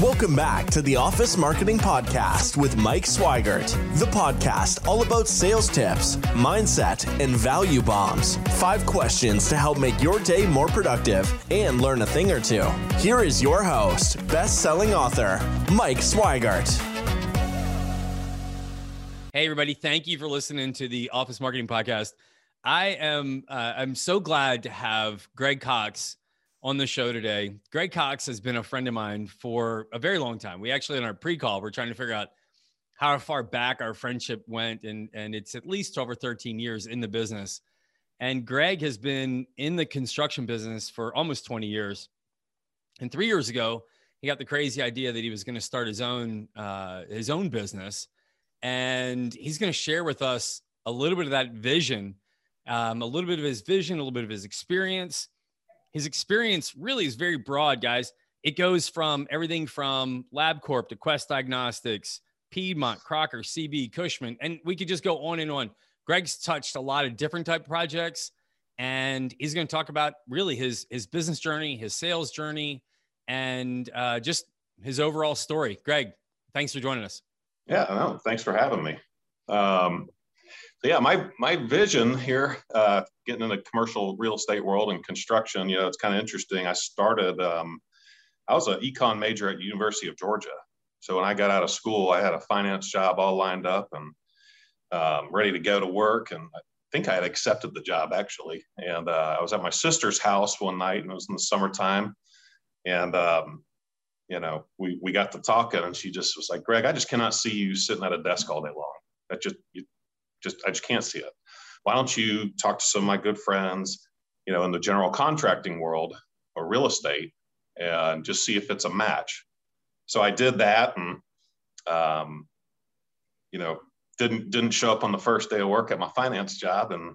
Welcome back to the Office Marketing Podcast with Mike Swigert, the podcast all about sales tips, mindset, and value bombs. Five questions to help make your day more productive and learn a thing or two. Here is your host, best selling author, Mike Swigert. Hey, everybody. Thank you for listening to the Office Marketing Podcast. I am uh, I'm so glad to have Greg Cox on the show today. Greg Cox has been a friend of mine for a very long time. We actually in our pre-call we're trying to figure out how far back our friendship went, and and it's at least 12 or 13 years in the business. And Greg has been in the construction business for almost 20 years. And three years ago, he got the crazy idea that he was going to start his own uh, his own business, and he's going to share with us a little bit of that vision, um, a little bit of his vision, a little bit of his experience his experience really is very broad, guys. It goes from everything from LabCorp to Quest Diagnostics, Piedmont, Crocker, CB, Cushman, and we could just go on and on. Greg's touched a lot of different type of projects, and he's going to talk about really his his business journey, his sales journey, and uh, just his overall story. Greg, thanks for joining us. Yeah, no, thanks for having me. Um, so yeah, my my vision here, uh, getting in the commercial real estate world and construction, you know, it's kind of interesting. I started, um, I was an econ major at University of Georgia. So when I got out of school, I had a finance job all lined up and um, ready to go to work. And I think I had accepted the job actually. And uh, I was at my sister's house one night, and it was in the summertime. And um, you know, we we got to talking, and she just was like, "Greg, I just cannot see you sitting at a desk all day long. That just you, just I just can't see it. Why don't you talk to some of my good friends, you know, in the general contracting world or real estate, and just see if it's a match. So I did that, and um, you know, didn't didn't show up on the first day of work at my finance job, and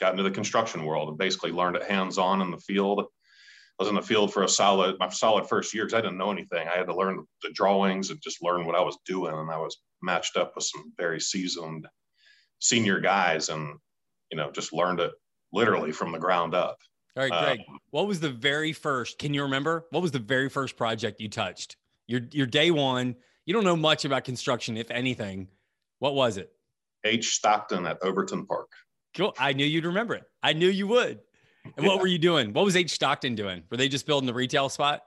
got into the construction world and basically learned it hands on in the field. I was in the field for a solid my solid first year because I didn't know anything. I had to learn the drawings and just learn what I was doing, and I was matched up with some very seasoned senior guys and you know just learned it literally from the ground up. All right greg um, what was the very first can you remember? What was the very first project you touched? Your your day one you don't know much about construction if anything. What was it? H. Stockton at overton park. Cool. I knew you'd remember it. I knew you would. And what were you doing? What was h. Stockton doing? Were they just building the retail spot?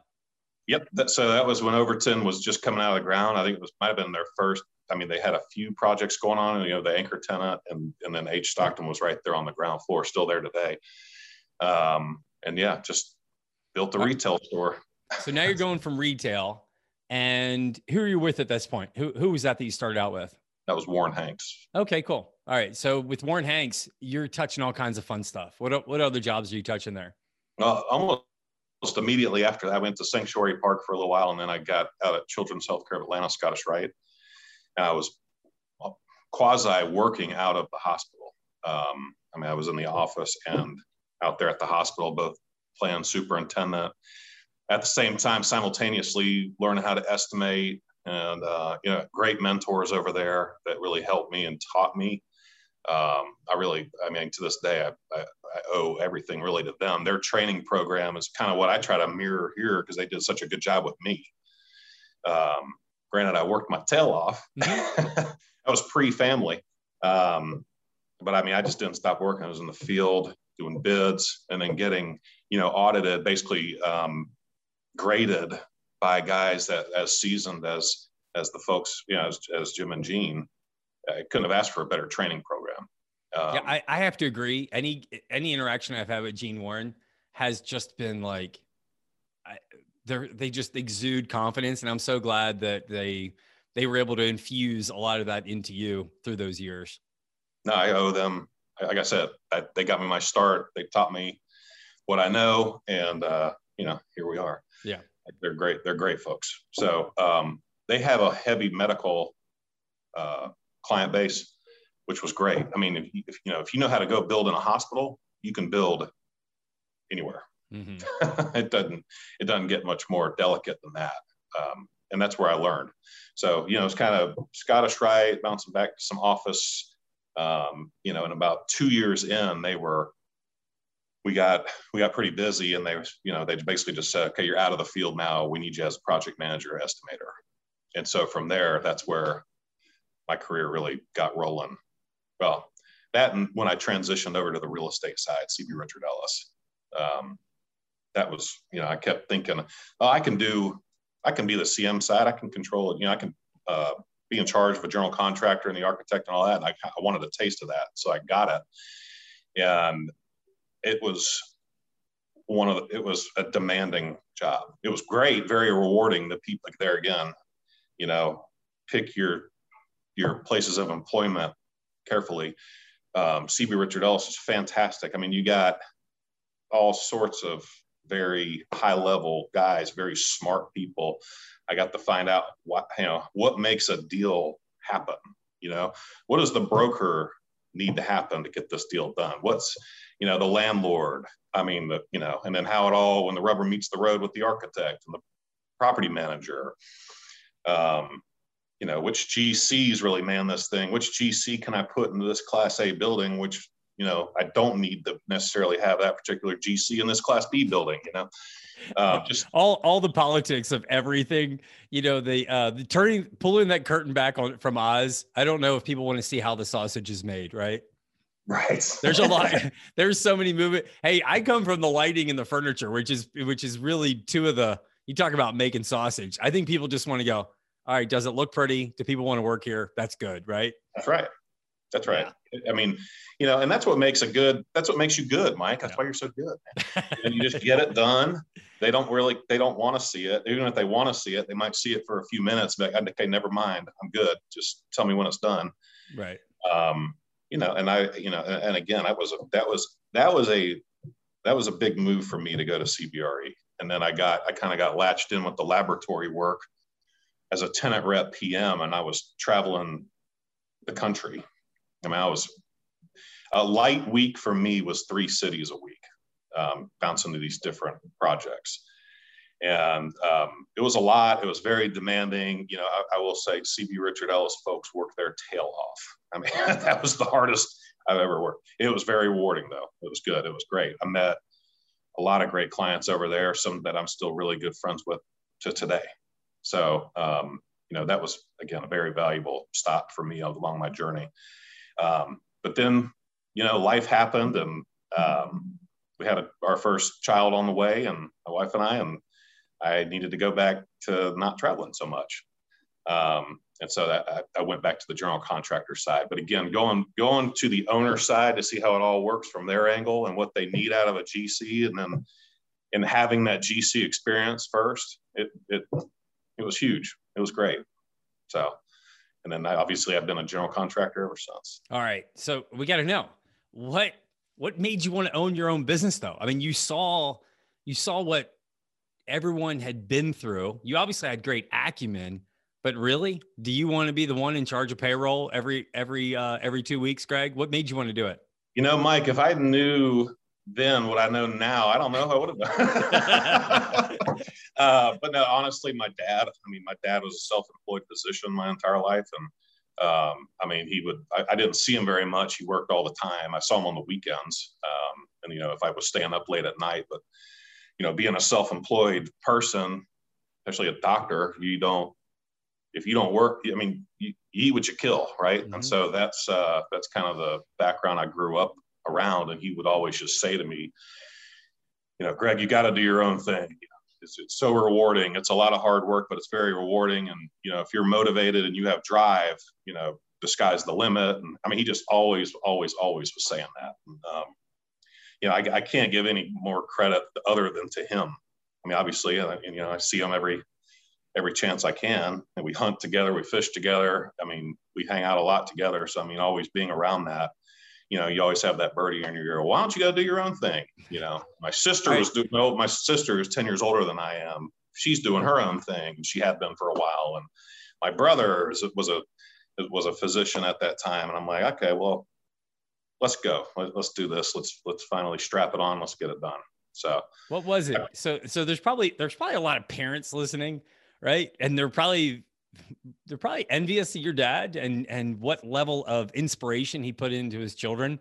Yep. That, so that was when Overton was just coming out of the ground. I think it was might have been their first I mean, they had a few projects going on, you know, the anchor tenant, and and then H Stockton was right there on the ground floor, still there today. Um, and yeah, just built the retail store. so now you're going from retail, and who are you with at this point? Who who was that that you started out with? That was Warren Hanks. Okay, cool. All right. So with Warren Hanks, you're touching all kinds of fun stuff. What what other jobs are you touching there? Well, almost immediately after that, I went to Sanctuary Park for a little while, and then I got out at Children's Healthcare of Atlanta Scottish Rite and I was quasi working out of the hospital. Um, I mean, I was in the office and out there at the hospital, both playing superintendent at the same time, simultaneously learning how to estimate and, uh, you know, great mentors over there that really helped me and taught me. Um, I really, I mean, to this day, I, I, I, owe everything really to them. Their training program is kind of what I try to mirror here because they did such a good job with me. Um, Granted, I worked my tail off. Mm-hmm. I was pre-family, um, but I mean, I just didn't stop working. I was in the field doing bids and then getting, you know, audited, basically um, graded by guys that as seasoned as as the folks, you know, as, as Jim and Gene. I couldn't have asked for a better training program. Um, yeah, I, I have to agree. Any any interaction I've had with Gene Warren has just been like they they just exude confidence, and I'm so glad that they they were able to infuse a lot of that into you through those years. No, I owe them. Like I said, I, they got me my start. They taught me what I know, and uh, you know, here we are. Yeah, they're great. They're great folks. So um, they have a heavy medical uh, client base, which was great. I mean, if, if you know if you know how to go build in a hospital, you can build anywhere. Mm-hmm. it doesn't it doesn't get much more delicate than that. Um, and that's where I learned. So you know, it's kind of Scottish Rite, bouncing back to some office. Um, you know, and about two years in, they were we got we got pretty busy and they you know they basically just said okay you're out of the field now we need you as a project manager estimator and so from there that's where my career really got rolling well that and when i transitioned over to the real estate side cb richard ellis um, that was you know i kept thinking oh i can do i can be the cm side i can control it you know i can uh, be in charge of a general contractor and the architect and all that and I, I wanted a taste of that so i got it and it was one of the, it was a demanding job. It was great, very rewarding. The people like there again, you know, pick your your places of employment carefully. Um, CB Richard Ellis is fantastic. I mean, you got all sorts of very high level guys, very smart people. I got to find out what you know what makes a deal happen. You know, what does the broker need to happen to get this deal done? What's you know, the landlord. I mean, the, you know, and then how it all, when the rubber meets the road with the architect and the property manager, um, you know, which GCs really man this thing? Which GC can I put into this class A building? Which, you know, I don't need to necessarily have that particular GC in this class B building, you know? Uh, just all all the politics of everything. You know, the uh, the turning pulling that curtain back on from Oz. I don't know if people want to see how the sausage is made, right? Right. There's a lot. there's so many movement. Hey, I come from the lighting and the furniture, which is which is really two of the. You talk about making sausage. I think people just want to go. All right, does it look pretty? Do people want to work here? That's good, right? That's right. That's right. Yeah. I mean, you know, and that's what makes a good. That's what makes you good, Mike. That's yeah. why you're so good. and you just get it done. They don't really. They don't want to see it. Even if they want to see it, they might see it for a few minutes. But okay, never mind. I'm good. Just tell me when it's done. Right. Um, you know, and I, you know, and again, that was a, that was that was a that was a big move for me to go to CBRE. And then I got I kind of got latched in with the laboratory work as a tenant rep PM, and I was traveling the country. I mean, I was a light week for me was three cities a week, um, bouncing to these different projects. And um, it was a lot. It was very demanding. You know, I, I will say CB Richard Ellis folks worked their tail off. I mean, that was the hardest I've ever worked. It was very rewarding, though. It was good. It was great. I met a lot of great clients over there, some that I'm still really good friends with to today. So, um, you know, that was, again, a very valuable stop for me along my journey. Um, but then, you know, life happened and um, we had a, our first child on the way, and my wife and I, and I needed to go back to not traveling so much. Um, and so that, I, I, went back to the general contractor side. But again, going going to the owner side to see how it all works from their angle and what they need out of a GC, and then and having that GC experience first, it it it was huge. It was great. So, and then I, obviously I've been a general contractor ever since. All right, so we got to know what what made you want to own your own business, though. I mean, you saw you saw what everyone had been through. You obviously had great acumen but really, do you want to be the one in charge of payroll every every uh, every two weeks, Greg? What made you want to do it? You know, Mike, if I knew then what I know now, I don't know if I would have done. uh, but no, honestly, my dad. I mean, my dad was a self-employed physician my entire life, and um, I mean, he would. I, I, didn't see him very much. He worked all the time. I saw him on the weekends, um, and you know, if I was staying up late at night. But you know, being a self-employed person, especially a doctor, you don't if you don't work, I mean, you, you eat what you kill, right? Mm-hmm. And so that's uh, that's kind of the background I grew up around. And he would always just say to me, you know, Greg, you got to do your own thing. It's, it's so rewarding. It's a lot of hard work, but it's very rewarding. And you know, if you're motivated and you have drive, you know, the sky's the limit. And I mean, he just always, always, always was saying that. And, um, you know, I, I can't give any more credit other than to him. I mean, obviously, and, you know, I see him every every chance I can. And we hunt together, we fish together. I mean, we hang out a lot together. So I mean, always being around that, you know, you always have that birdie in your ear. Why don't you go do your own thing? You know, my sister right. was doing. No, my sister is ten years older than I am. She's doing her own thing. She had been for a while, and my brother was a was a physician at that time. And I'm like, okay, well, let's go. Let's do this. Let's let's finally strap it on. Let's get it done. So what was it? So so there's probably there's probably a lot of parents listening right? And they're probably they're probably envious of your dad and and what level of inspiration he put into his children.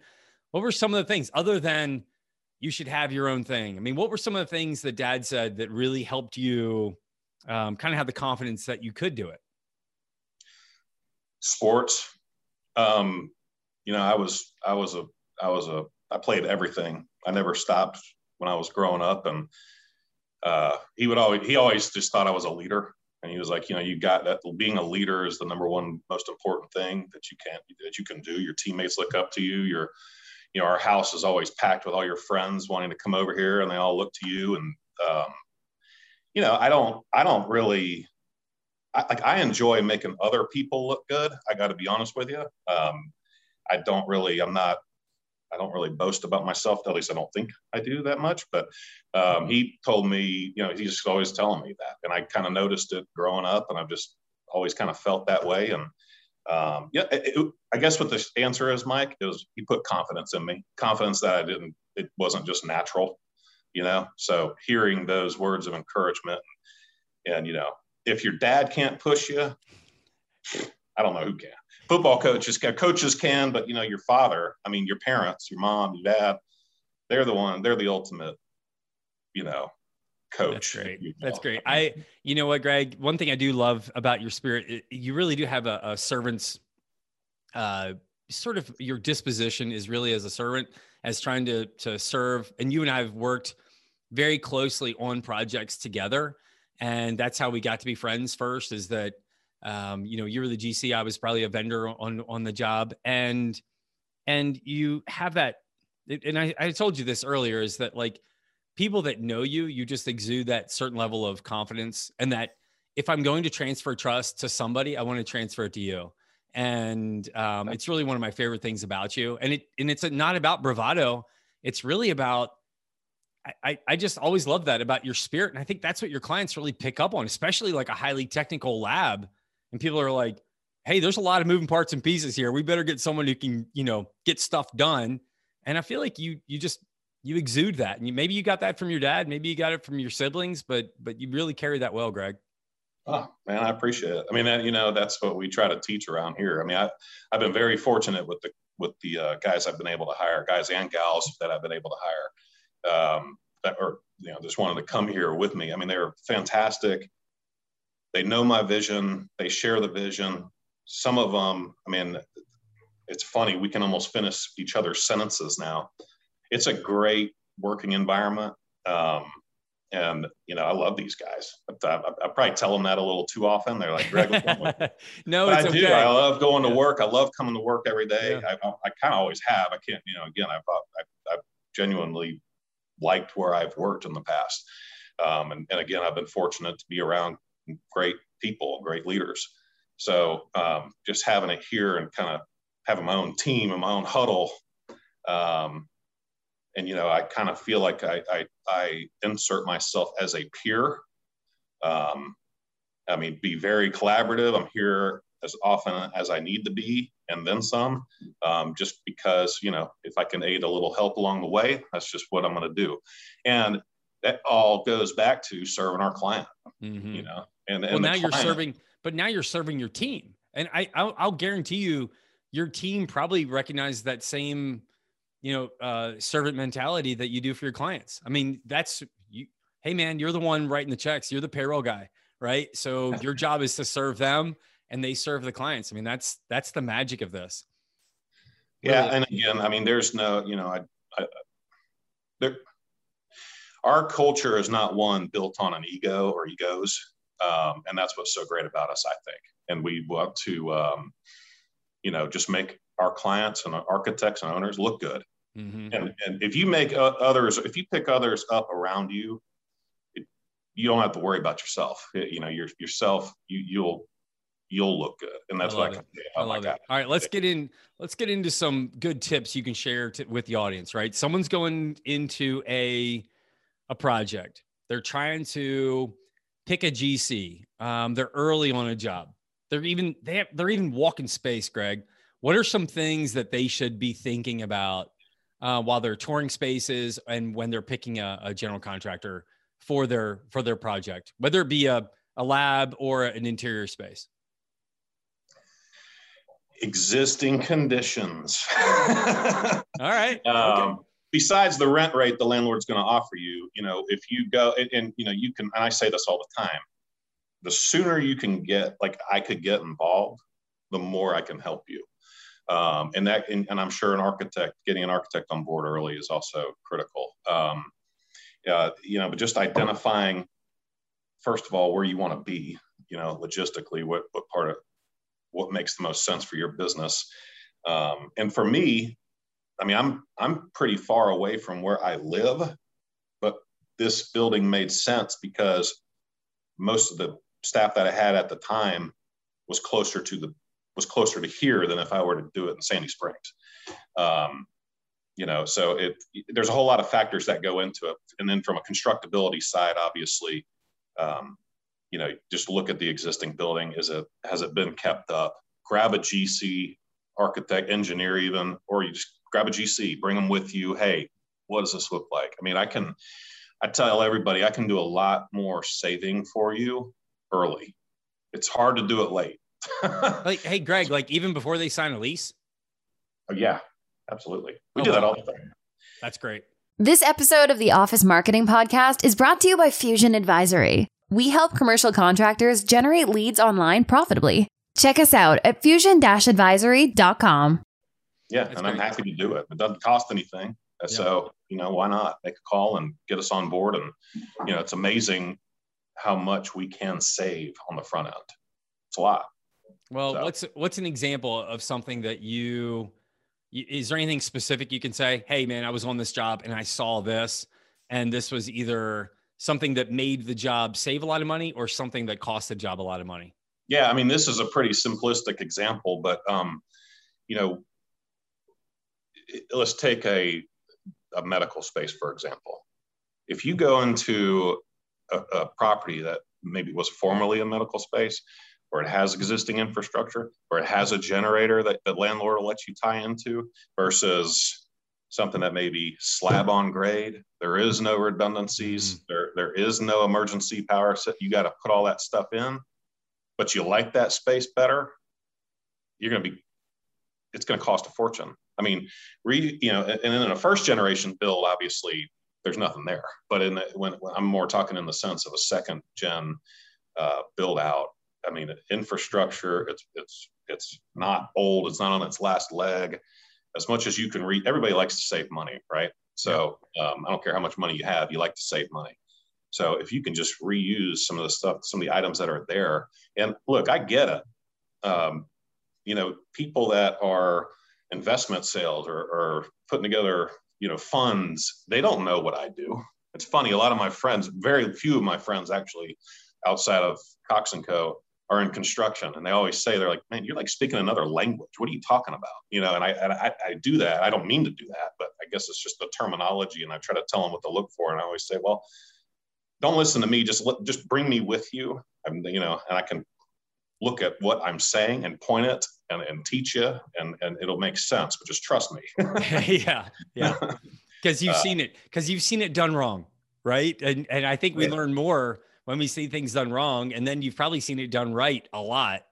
What were some of the things other than you should have your own thing. I mean, what were some of the things that dad said that really helped you um, kind of have the confidence that you could do it? Sports. Um, you know, I was, I was a, I was a, I played everything. I never stopped when I was growing up. And uh, he would always, he always just thought I was a leader. And he was like, you know, you got that being a leader is the number one most important thing that you can't, that you can do. Your teammates look up to you. Your, you know, our house is always packed with all your friends wanting to come over here and they all look to you. And, um, you know, I don't, I don't really, I, like, I enjoy making other people look good. I got to be honest with you. Um, I don't really, I'm not, I don't really boast about myself. At least I don't think I do that much. But um, he told me, you know, he's just always telling me that, and I kind of noticed it growing up, and I've just always kind of felt that way. And um, yeah, it, it, I guess what the answer is, Mike, is he put confidence in me, confidence that I didn't, it wasn't just natural, you know. So hearing those words of encouragement, and, and you know, if your dad can't push you, I don't know who can football coaches coaches can but you know your father i mean your parents your mom your dad they're the one they're the ultimate you know coach. That's great. You know. that's great. i you know what greg? One thing i do love about your spirit you really do have a, a servant's uh sort of your disposition is really as a servant as trying to to serve. And you and i have worked very closely on projects together. And that's how we got to be friends first is that um, you know you were the gc i was probably a vendor on on the job. And and you have that and I, I told you this earlier is that like people that know you you just exude that certain level of confidence and that if i'm going to transfer trust to somebody i want to transfer it to you. And um, it's really one of my favorite things about you. And it and it's not about bravado. It's really about I, I just always love that about your spirit. And I think that's what your clients really pick up on, especially like a highly technical lab and people are like, hey, there's a lot of moving parts and pieces here. We better get someone who can, you know, get stuff done. And I feel like you you just you exude that. And you, maybe you got that from your dad, maybe you got it from your siblings, but but you really carry that well, Greg. Oh man, I appreciate it. I mean, that, you know, that's what we try to teach around here. I mean, I I've been very fortunate with the with the uh, guys I've been able to hire, guys and gals that I've been able to hire, um, that or you know just wanted to come here with me. I mean, they're fantastic they know my vision. They share the vision. Some of them i mean it's funny we can almost finish each other's sentences now. It's a great working environment um, and you know i love these guys. I, I, I, probably tell them that a little too often. They're like greg no i do. i love going to work. I love coming to work every day. Yeah. i, I kind of always have. I can't you know again i've, I've, I've genuinely liked where i've worked in the past. Um, and, and again i've been fortunate to be around great people, great leaders. So um, just having it here and kind of having my own team and my own huddle. Um, and, you know, I kind of feel like I, I, I, insert myself as a peer. Um, I mean, be very collaborative. I'm here as often as I need to be and then some, um, just because, you know, if I can aid a little help along the way, that's just what I'm going to do. And that all goes back to serving our client, mm-hmm. you know, and, and well, now you're serving, but now you're serving your team. And I, I'll, I'll guarantee you, your team probably recognizes that same, you know, uh, servant mentality that you do for your clients. I mean, that's you. Hey, man, you're the one writing the checks. You're the payroll guy, right? So your job is to serve them, and they serve the clients. I mean, that's that's the magic of this. Yeah, really. and again, I mean, there's no, you know, I, I there, our culture is not one built on an ego or egos. Um, and that's what's so great about us, I think. And we want to, um, you know, just make our clients and our architects and owners look good. Mm-hmm. And, and if you make others, if you pick others up around you, it, you don't have to worry about yourself. You know, your, yourself, you, you'll, you'll look good. And that's I what I can say. I love it. All right, let's get in. Let's get into some good tips you can share to, with the audience. Right, someone's going into a a project. They're trying to pick a GC. Um, they're early on a job. They're even they have, they're even walking space. Greg, what are some things that they should be thinking about uh, while they're touring spaces and when they're picking a, a, general contractor for their for their project, whether it be a a lab or an interior space? Existing conditions. All right. Um, okay besides the rent rate the landlord's going to offer you, you know, if you go and, and, you know, you can, and I say this all the time, the sooner you can get, like I could get involved, the more I can help you. Um, and that, and, and, I'm sure an architect, getting an architect on board early is also critical. Um, uh, you know, but just identifying, first of all, where you want to be, you know, logistically, what, what part of, what makes the most sense for your business. Um, and for me, I mean, I'm I'm pretty far away from where I live, but this building made sense because most of the staff that I had at the time was closer to the was closer to here than if I were to do it in Sandy Springs. Um, you know, so it there's a whole lot of factors that go into it, and then from a constructability side, obviously, um, you know, just look at the existing building. Is it has it been kept up? Grab a GC architect, engineer, even, or you just grab a GC, bring them with you. Hey, what does this look like? I mean, I can, I tell everybody, I can do a lot more saving for you early. It's hard to do it late. like, hey, Greg, like even before they sign a lease? Oh, yeah, absolutely. We oh, do that all the time. That's great. This episode of the Office Marketing Podcast is brought to you by Fusion Advisory. We help commercial contractors generate leads online profitably. Check us out at fusion-advisory.com. Yeah, That's and. I'm happy to do it. It doesn't cost anything. Yeah. So, you know, why not make a call and get us on board? And, you know, it's amazing how much we can save on the front end. It's a lot. Well, so. what's what's an example of something that you is there anything specific you can say, "Hey man, I was on this job and I saw this and this was either something that made the job save a lot of money or something that cost the job a lot of money?" Yeah, I mean, this is a pretty simplistic example, but um, you know, let's take a, a medical space, for example. If you go into a, a property that maybe was formerly a medical space, or it has existing infrastructure, or it has a generator that the landlord will let you tie into, versus something that may be slab on grade. There is no redundancies. Mm. There, there is no emergency power set. You got to put all that stuff in, but you like that space better. You're going to be, it's going to cost a fortune. I mean, re, you know, and in a first generation build, obviously there's nothing there. But in the, when, when, I'm more talking in the sense of a second gen uh, build out, I mean, infrastructure, it's it's it's not old. It's not on its last leg. As much as you can read, everybody likes to save money, right? So um, I don't care how much money you have, you like to save money. So if you can just reuse some of the stuff, some of the items that are there, and look, I get it. Um, you know, people that are investment sales or, or putting together you know funds they don't know what i do. It's funny a lot of my friends very few of my friends actually outside of cox and co are in construction and they always say they're like man you're like speaking another language. What are you talking about? You know and I, and I, I do that. I don't mean to do that but i guess it's just the terminology and i try to tell them what to look for and i always say well don't listen to me. Just just bring me with you. I'm, you know and i can look at what i'm saying and point it and, and teach you and, and it'll make sense, but just trust me. yeah. Yeah. Cause you've uh, seen it, cause you've seen it done wrong. Right. And, and I think we yeah. learn more when we see things done wrong. And then you've probably seen it done right a lot,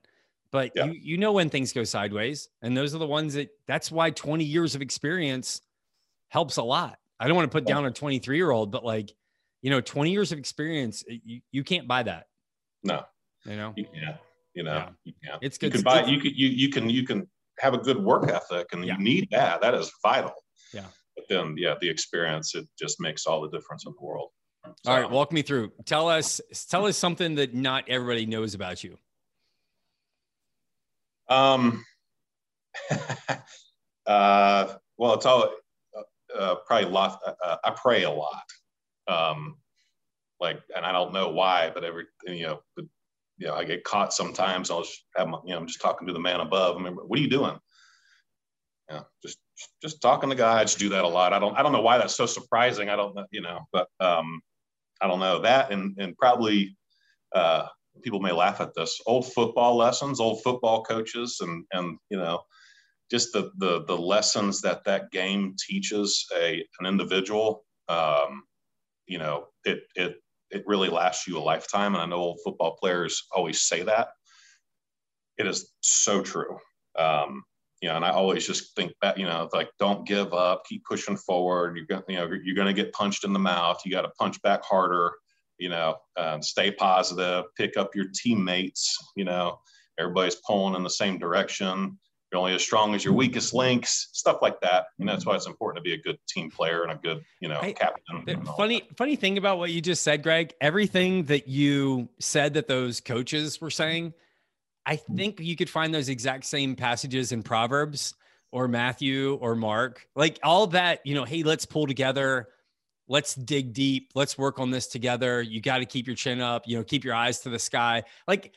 but yeah. you, you know, when things go sideways and those are the ones that that's why 20 years of experience helps a lot. I don't want to put down a 23 year old, but like, you know, 20 years of experience, you, you can't buy that. No, you know, yeah. You know, yeah. it's good. You can buy. You can you you can you can have a good work ethic, and yeah. you need that. That is vital. Yeah. But then, yeah, the experience it just makes all the difference in the world. So, all right, walk me through. Tell us tell us something that not everybody knows about you. Um. uh. Well, it's all uh, uh probably a lot. Uh, uh, I pray a lot. Um. Like, and I don't know why, but every you know, the you know, I get caught sometimes. I'll just have my, you know, I'm just talking to the man above. I mean, what are you doing? Yeah, just just talking to God. I just do that a lot. I don't I don't know why that's so surprising. I don't you know, but um, I don't know that and and probably uh, people may laugh at this. Old football lessons, old football coaches, and and you know, just the the the lessons that that game teaches a an individual. Um, you know, it it it really lasts you a lifetime. And I know old football players always say that. It is so true. Um, you know, and I always just think that, you know, like don't give up, keep pushing forward. You're gonna, you know, you're to get punched in the mouth. You got to punch back harder. You know, um, stay positive. Pick up your teammates. You know, everybody's pulling in the same direction. You're only as strong as your weakest links. Stuff like that. You know, that's why it's important to be a good team player and a good, you know, I, captain. Funny, funny thing about what you just said, Greg. Everything that you said that those coaches were saying I mm-hmm. think you could find those exact same passages in Proverbs or Matthew or Mark. Like all that, you know, hey, let's pull together. Let's dig deep. Let's work on this together. You got to keep your chin up, you know, keep your eyes to the sky. Like,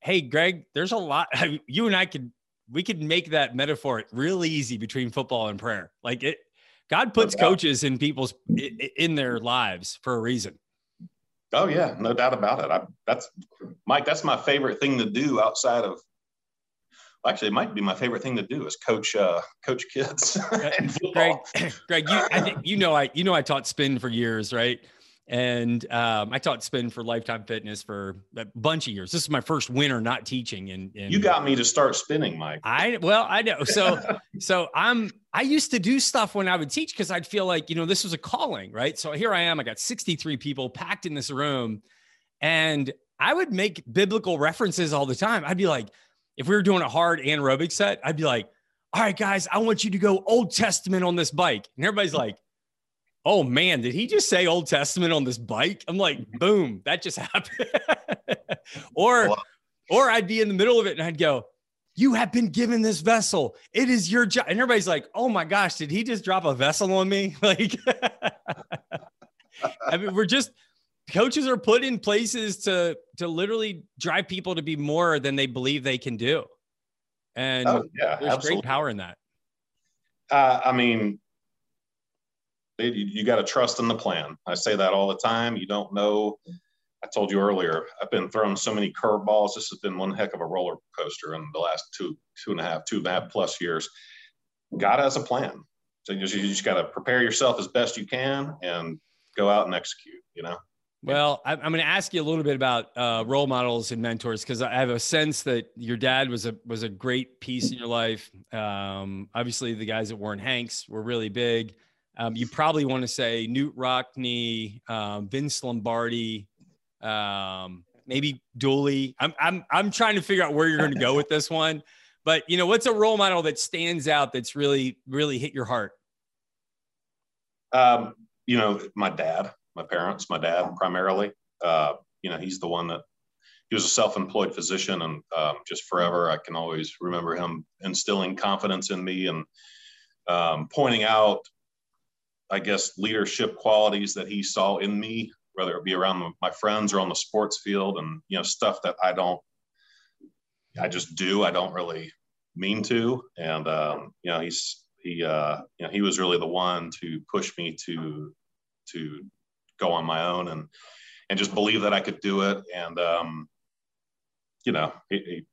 hey, Greg, there's a lot. You and I could, we could make that metaphor real easy between football and prayer. Like it, God puts coaches in people's, in their lives for a reason. Oh yeah, no doubt about it. I, that's Mike. That's my favorite thing to do outside of. Actually, it might be my favorite thing to do is coach uh, coach kids. Greg, Greg, you I think you know I you know I taught spin for years, right? And um, I taught spin for Lifetime Fitness for a bunch of years. This is my first winter not teaching. And you got me to start spinning, Mike. I well, I know. So so I'm I used to do stuff when I would teach because I'd feel like you know this was a calling, right? So here I am. I got 63 people packed in this room, and I would make biblical references all the time. I'd be like, if we were doing a hard anaerobic set, I'd be like, all right, guys, I want you to go Old Testament on this bike, and everybody's like oh man, did he just say Old Testament on this bike? I'm like, boom, that just happened. or, or I'd be in the middle of it and I'd go, you have been given this vessel. It is your job. And everybody's like, oh my gosh, did he just drop a vessel on me? Like, I mean, we're just, coaches are put in places to, to literally drive people to be more than they believe they can do. And oh, yeah, there's absolutely. great power in that. Uh, I mean, you, you got to trust in the plan. I say that all the time. You don't know. I told you earlier, I've been thrown so many curveballs. This has been one heck of a roller coaster in the last two, two and a half, two and a half plus years. God has a plan. So you just, just got to prepare yourself as best you can and go out and execute, you know? Well, I'm going to ask you a little bit about uh, role models and mentors because I have a sense that your dad was a was a great piece in your life. Um, obviously, the guys at Warren Hanks were really big. Um, you probably want to say Knute Rockne, um, Vince Lombardi, um, maybe Dooley. I'm, I'm, I'm trying to figure out where you're going to go with this one. But, you know, what's a role model that stands out that's really, really hit your heart? Um, you know, my dad, my parents, my dad primarily. Uh, you know, he's the one that he was a self-employed physician and um, just forever i can always remember him instilling confidence in me and um, pointing out I guess, leadership qualities that he saw in me, whether it be around my friends or on the sports field, and you know, stuff that I don't, I just do. I don't really mean to, and um, you know, he's he, uh, you know, he was really the one to push me to to go on my own and and just believe that I could do it, and um, you know, he, he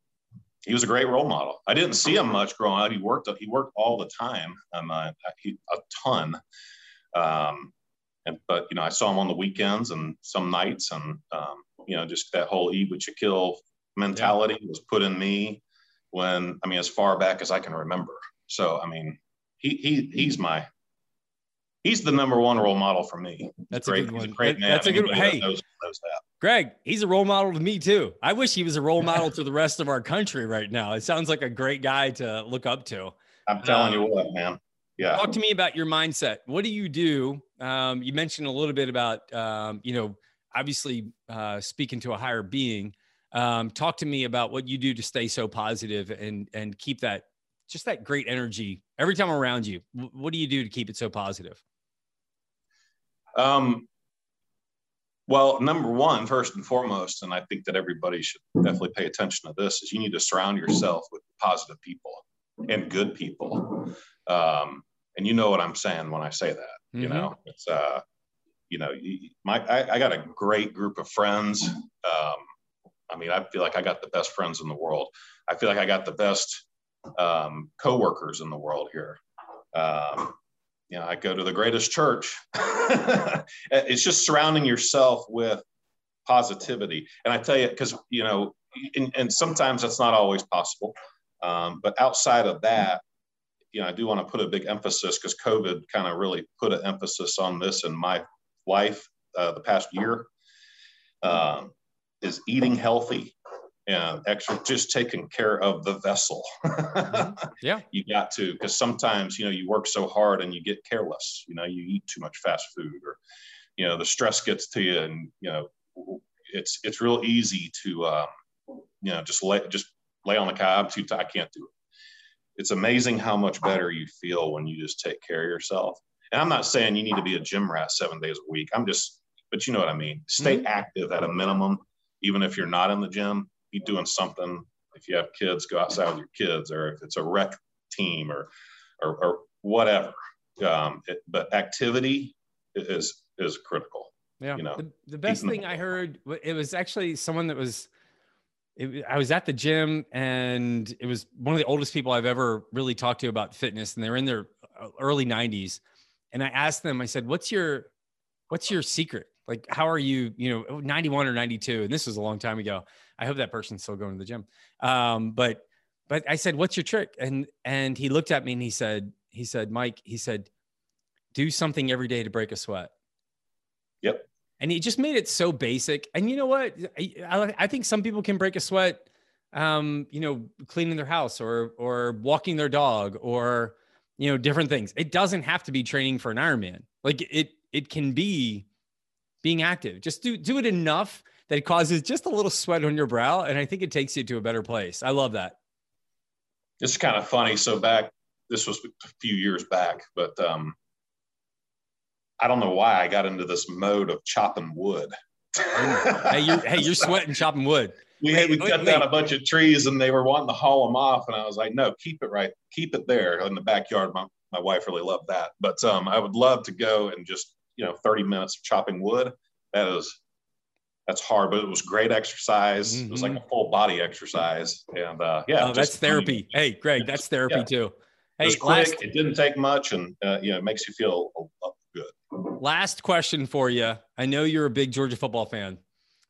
he was a great role model. I didn't see him much growing up. He worked he worked all the time, um, uh, he, a ton, um, and, but you know, I saw him on the weekends and some nights, and um, you know, just that whole "eat what you kill" mentality yeah. was put in me when I mean, as far back as I can remember. So I mean, he he he's my he's the number one role model for me. That's great. a good one. A great man. That's a good one. Hey, knows, knows Greg, he's a role model to me too. I wish he was a role model to the rest of our country right now. It sounds like a great guy to look up to. I'm telling um, you what, man yeah. Talk to me about your mindset. What do you do? Um, you mentioned a little bit about, um, you know, obviously uh, speaking to a higher being. Um, talk to me about what you do to stay so positive and and keep that just that great energy every time around you. What do you do to keep it so positive? Um, well, number one, first and foremost, and I think that everybody should definitely pay attention to this, is you need to surround yourself with positive people and good people. Um, and you know what I'm saying when I say that. Mm-hmm. You know, it's uh, you know, my I, I, got a great group of friends. Um, I mean, I feel like I got the best friends in the world. I feel like I got the best um, coworkers in the world here. Um, you know, I go to the greatest church. it's just surrounding yourself with positivity. And I tell you, because you know, and, and sometimes that's not always possible. Um, but outside of that, you know, I do want to put a big emphasis because COVID kind of really put an emphasis on this in my life uh, the past year. Um, is eating healthy and extra, just taking care of the vessel. yeah, you got to because sometimes you know you work so hard and you get careless. You know, you eat too much fast food, or you know the stress gets to you, and you know it's it's real easy to um, you know just lay just lay on the couch. I'm too I can't do it it's amazing how much better you feel when you just take care of yourself. And I'm not saying you need to be a gym rat seven days a week. I'm just, but you know what I mean. Stay mm-hmm. active at a minimum, even if you're not in the gym. Be doing something. If you have kids, go outside with your kids, or if it's a rec team or or, or whatever. Um, it, but activity is is critical. Yeah. You know, the, the best thing I heard it was actually someone that was it, I was at the gym and it was one of the oldest people I've ever really talked to about fitness, and they're in their uh, early 90s. And I asked them, I said, "What's your, what's your secret? Like, how are you? You know, 91 or 92?" And this was a long time ago. I hope that person's still going to the gym. Um, but, but I said, "What's your trick?" And and he looked at me and he said, he said, Mike, he said, "Do something every day to break a sweat." Yep and he just made it so basic. And you know what? I, I think some people can break a sweat, um, you know, cleaning their house or or walking their dog or you know different things. It doesn't have to be training for an Ironman. Like it it can be being active. Just do do it enough that it causes just a little sweat on your brow, and I think it takes you to a better place. I love that. It's kind of funny. So back, this was a few years back, but um, I don't know why I got into this mode of chopping wood. hey, you're hey, you're sweating chopping wood. We had, we cut down a bunch of trees and they were wanting to haul them off, and I was like, no, keep it right, keep it there in the backyard. My my wife really loved that, but um, I would love to go and just you know 30 minutes of chopping wood. That is that's hard, but it was great exercise. Mm-hmm. It was like mm-hmm. a full body exercise, and uh, yeah, oh, that's therapy. Hey, Greg, that's therapy yeah. too. Hey, it, quick, it didn't take much, and uh, you know, it makes you feel. Last question for you. I know you're a big Georgia football fan,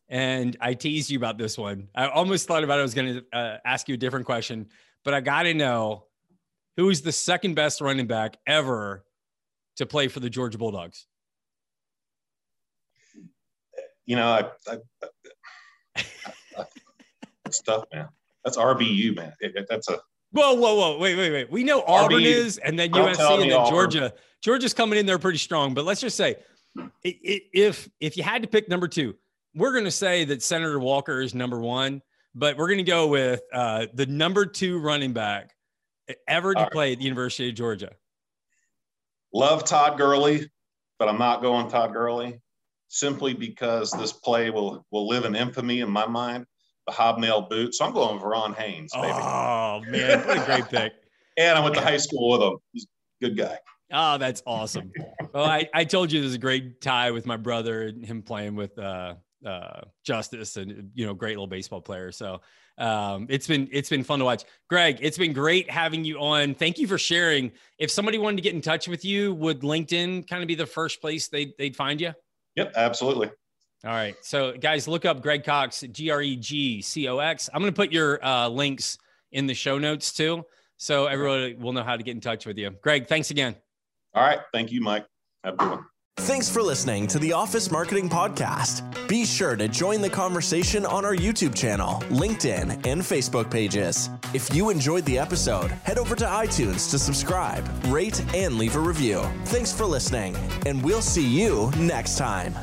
and I teased you about this one. I almost thought about it. I was going to uh, ask you a different question, but I got to know who is the second best running back ever to play for the Georgia Bulldogs. You know, I, I, I, that's tough, man. That's RBU, man. It, it, that's a Whoa, whoa, whoa! Wait, wait, wait. We know Auburn is, and then USC, and then Auburn. Georgia. Georgia's coming in there pretty strong. But let's just say, if if you had to pick number two, we're going to say that Senator Walker is number one, but we're going to go with uh, the number two running back ever to play at the University of Georgia. Love Todd Gurley, but I'm not going Todd Gurley simply because this play will will live in infamy in my mind the hobnail boot. So I'm going Verron Haynes, baby. Oh man, what a great pick! and I went to high school with him. He's a good guy. Oh, that's awesome. well, I, I told you there's a great tie with my brother and him playing with uh, uh, Justice and you know great little baseball player. So um, it's been it's been fun to watch. Greg, it's been great having you on. Thank you for sharing. If somebody wanted to get in touch with you, would LinkedIn kind of be the first place they they'd find you? Yep, absolutely. All right. So, guys, look up Greg Cox, G R E G C O X. I'm going to put your uh, links in the show notes too. So everybody will know how to get in touch with you. Greg, thanks again. All right. Thank you, Mike. Have a good one. Thanks for listening to the Office Marketing Podcast. Be sure to join the conversation on our YouTube channel, LinkedIn, and Facebook pages. If you enjoyed the episode, head over to iTunes to subscribe, rate, and leave a review. Thanks for listening, and we'll see you next time.